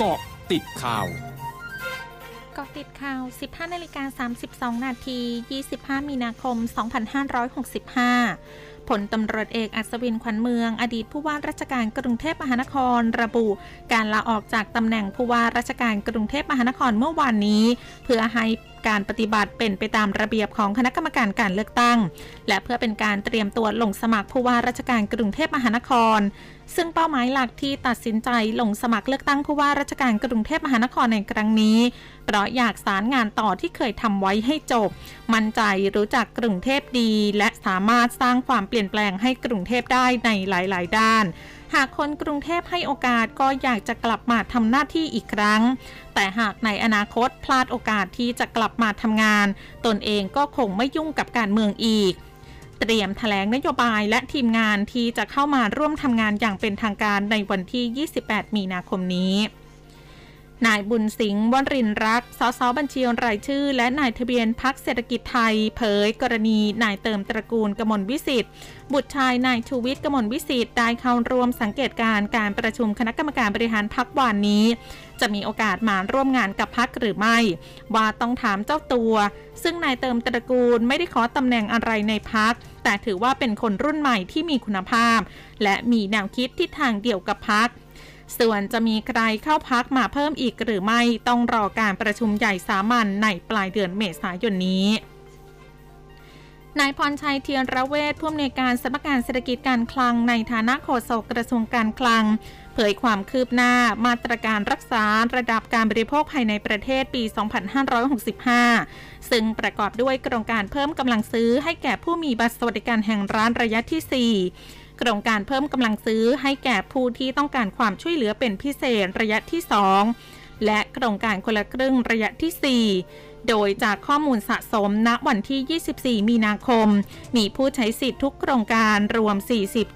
เกาะติดข่าวเกาะติดข่าว 15นาฬิกา32 นาที 25 มีนาคม 2565 ผลตำรวจเอกอัศวินขวัญเมือง อดีตผู้ว่าราชการกรุงเทพมหานคร ระบุ การลาออกจากตำแหน่งผู้ว่าราชการกรุงเทพมหานครเมื่อวานนี้ เพื่อให้ การปฏิบัติเป็นไปตามระเบียบของคณะกรรมการการเลือกตั้ง และเพื่อเป็นการเตรียมตัวลงสมัครผู้ว่าราชการกรุงเทพมหานคร ซึ่งเป้าหมายหลักที่ตัดสินใจลงสมัครเลือกตั้งผู้ว่าราชการกรุงเทพมหานครในครั้งนี้ เพราะอยากสารงานต่อที่เคยทำไว้ให้จบ มั่นใจรู้จักกรุงเทพดี และสามารถสร้างความเปลี่ยนแปลงให้กรุงเทพได้ในหลาย ๆ ด้าน หากคนกรุงเทพให้โอกาสก็อยากจะกลับมาทำหน้าที่อีกครั้ง แต่หากในอนาคตพลาดโอกาสที่จะกลับมาทำงาน ตนเองก็คงไม่ยุ่งกับการเมืองอีกเตรียมแถลงนโยบายและทีมงานที่จะเข้ามาร่วมทำงานอย่างเป็นทางการในวันที่ 28 มีนาคมนี้ นายบุญสิงห์วรินทร์รัก สสบัญชีรายชื่อ และนายทะเบียนพักเศรษฐกิจไทย เผยกรณีนายเติมตระกูลกมลวิสิทธิ์บุตรชายนายชูวิทย์กมลวิสิทธิ์ได้เข้าร่วมสังเกตการณ์การประชุมคณะกรรมการบริหารพักวันนี้ จะมีโอกาสมาร่วมงานกับพักหรือไม่ ว่าต้องถามเจ้าตัว ซึ่งนายเติมตระกูลไม่ได้ขอตำแหน่งอะไรในพักแต่ถือว่าเป็นคนรุ่นใหม่ที่มีคุณภาพ และมีแนวคิดทิศทางเดียวกับพัก ส่วนจะมีใครเข้าพักมาเพิ่มอีกหรือไม่ต้องรอการประชุมใหญ่สามัญในปลายเดือนเมษายนนี้นายพรชัยเทียนระเวศผู้อำนวยการสำนักงานเศรษฐกิจการคลังในฐานะโฆษกกระทรวงการคลัง เผยความคืบหน้ามาตรการรักษาระดับการบริโภคภายในประเทศปี 2565 ซึ่งประกอบด้วยโครงการเพิ่มกำลังซื้อให้แก่ผู้มีบัตรสวัสดิการแห่งร้านระยะที่ 4 โครงการเพิ่มกำลังซื้อให้แก่ผู้ที่ต้องการความช่วยเหลือเป็นพิเศษระยะที่ 2 และโครงการคนละครึ่งระยะที่ 4 โดยจากข้อมูลสะสมณวันที่ 24 มีนาคม มีผู้ใช้สิทธิ์ทุกโครงการรวม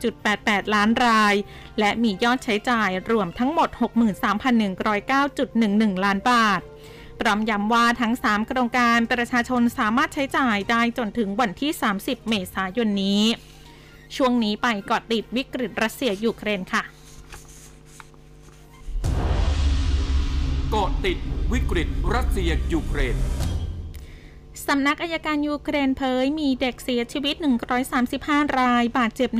40.88 ล้านราย และมียอดใช้จ่ายรวมทั้งหมด 63,109.11 ล้านบาทพร้อมย้ำว่าทั้ง 3 โครงการประชาชนสามารถใช้จ่ายได้จนถึงวันที่ 30 เมษายนนี้ ช่วงนี้ไปเกาะติดวิกฤตรัสเซียยูเครนค่ะเกาะติดวิกฤตรัสเซียยูเครน สำนักอายการยูเครนเผยมีเด็กเสียชีวิต 135 ราย บาดเจ็บ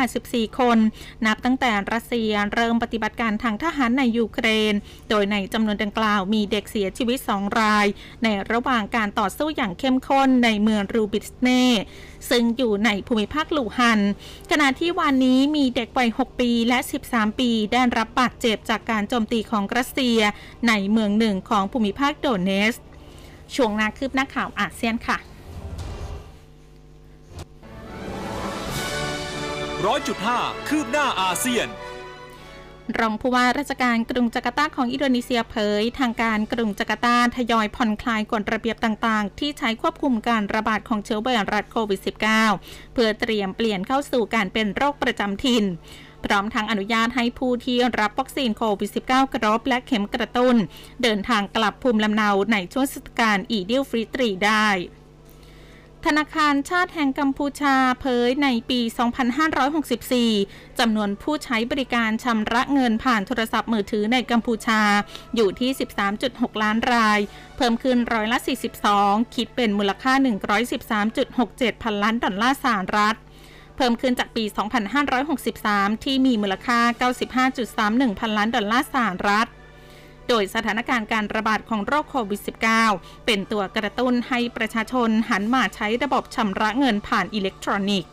184 คน นับตั้งแต่รัสเซียเริ่มปฏิบัติการทางทหารในยูเครน โดยในจำนวนดังกล่าวมีเด็กเสียชีวิต 2 ราย ในระหว่างการต่อสู้อย่างเข้มข้นในเมืองรูบิสเน่ซึ่งอยู่ในภูมิภาคลูฮัน ขณะที่วันนี้มีเด็กวัย 6 ปีและ 13 ปี ได้รับบาดเจ็บจากการโจมตีของรัสเซีย ในเมืองหนึ่งของภูมิภาคโดเนส ช่วงหน้าคืบหน้าข่าวอาเซียนค่ะร้อยจุดห้าคืบหน้าอาเซียนรองผู้ว่าราชการกรุงจาการ์ตาของอินโดนีเซียเผย ทางการกรุงจาการ์ตาทยอยผ่อนคลายกฎระเบียบต่างๆ ที่ใช้ควบคุมการระบาดของเชื้อไวรัสโควิด -19 เพื่อเตรียมเปลี่ยนเข้าสู่การเป็นโรคประจำถิ่น พร้อมทั้งอนุญาตให้ผู้ที่รับวัคซีนโควิด -19 ครบและเข็มกระตุ้น เดินทางกลับภูมิลำเนาในช่วงเทศกาลอีดิลฟิตรีได้ธนาคารชาติแห่งกัมพูชาเผยในปี 2564 จำนวนผู้ใช้บริการชำระเงินผ่านโทรศัพท์มือถือในกัมพูชาอยู่ที่ 13.6 ล้านราย เพิ่มขึ้นร้อยละ 42 คิดเป็นมูลค่า 113.67 พันล้านดอลลาร์สหรัฐ เพิ่มขึ้นจากปี 2563 ที่มีมูลค่า 95.31 พันล้านดอลลาร์สหรัฐ โดยสถานการณ์การระบาดของโรคโควิด -19 เป็นตัวกระตุ้นให้ประชาชนหันมาใช้ระบบชำระเงินผ่านอิเล็กทรอนิกส์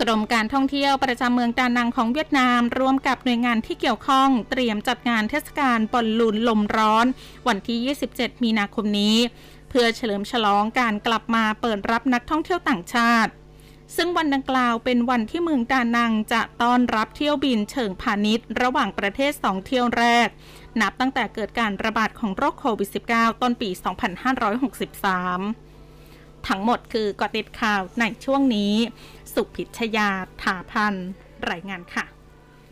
กรมการท่องเที่ยวประจำเมืองดานังของเวียดนาม ร่วมกับหน่วยงานที่เกี่ยวข้อง เตรียมจัดงานเทศกาลบอลลูนลมร้อน วันที่ 27 มีนาคมนี้ เพื่อเฉลิมฉลองการกลับมาเปิดรับนักท่องเที่ยวต่างชาติ ซึ่งวันดังกล่าวเป็นวันที่เมืองดานังจะต้อนรับเที่ยวบินเชิงพาณิชย์ ระหว่างประเทศ 2 เที่ยวแรก นับตั้งแต่เกิดการระบาดของโรคโควิด -19 ต้นปี 2563 ทั้งหมดคือกอติดข่าวในช่วงนี้ สุพิชยาถาพันรายงานค่ะ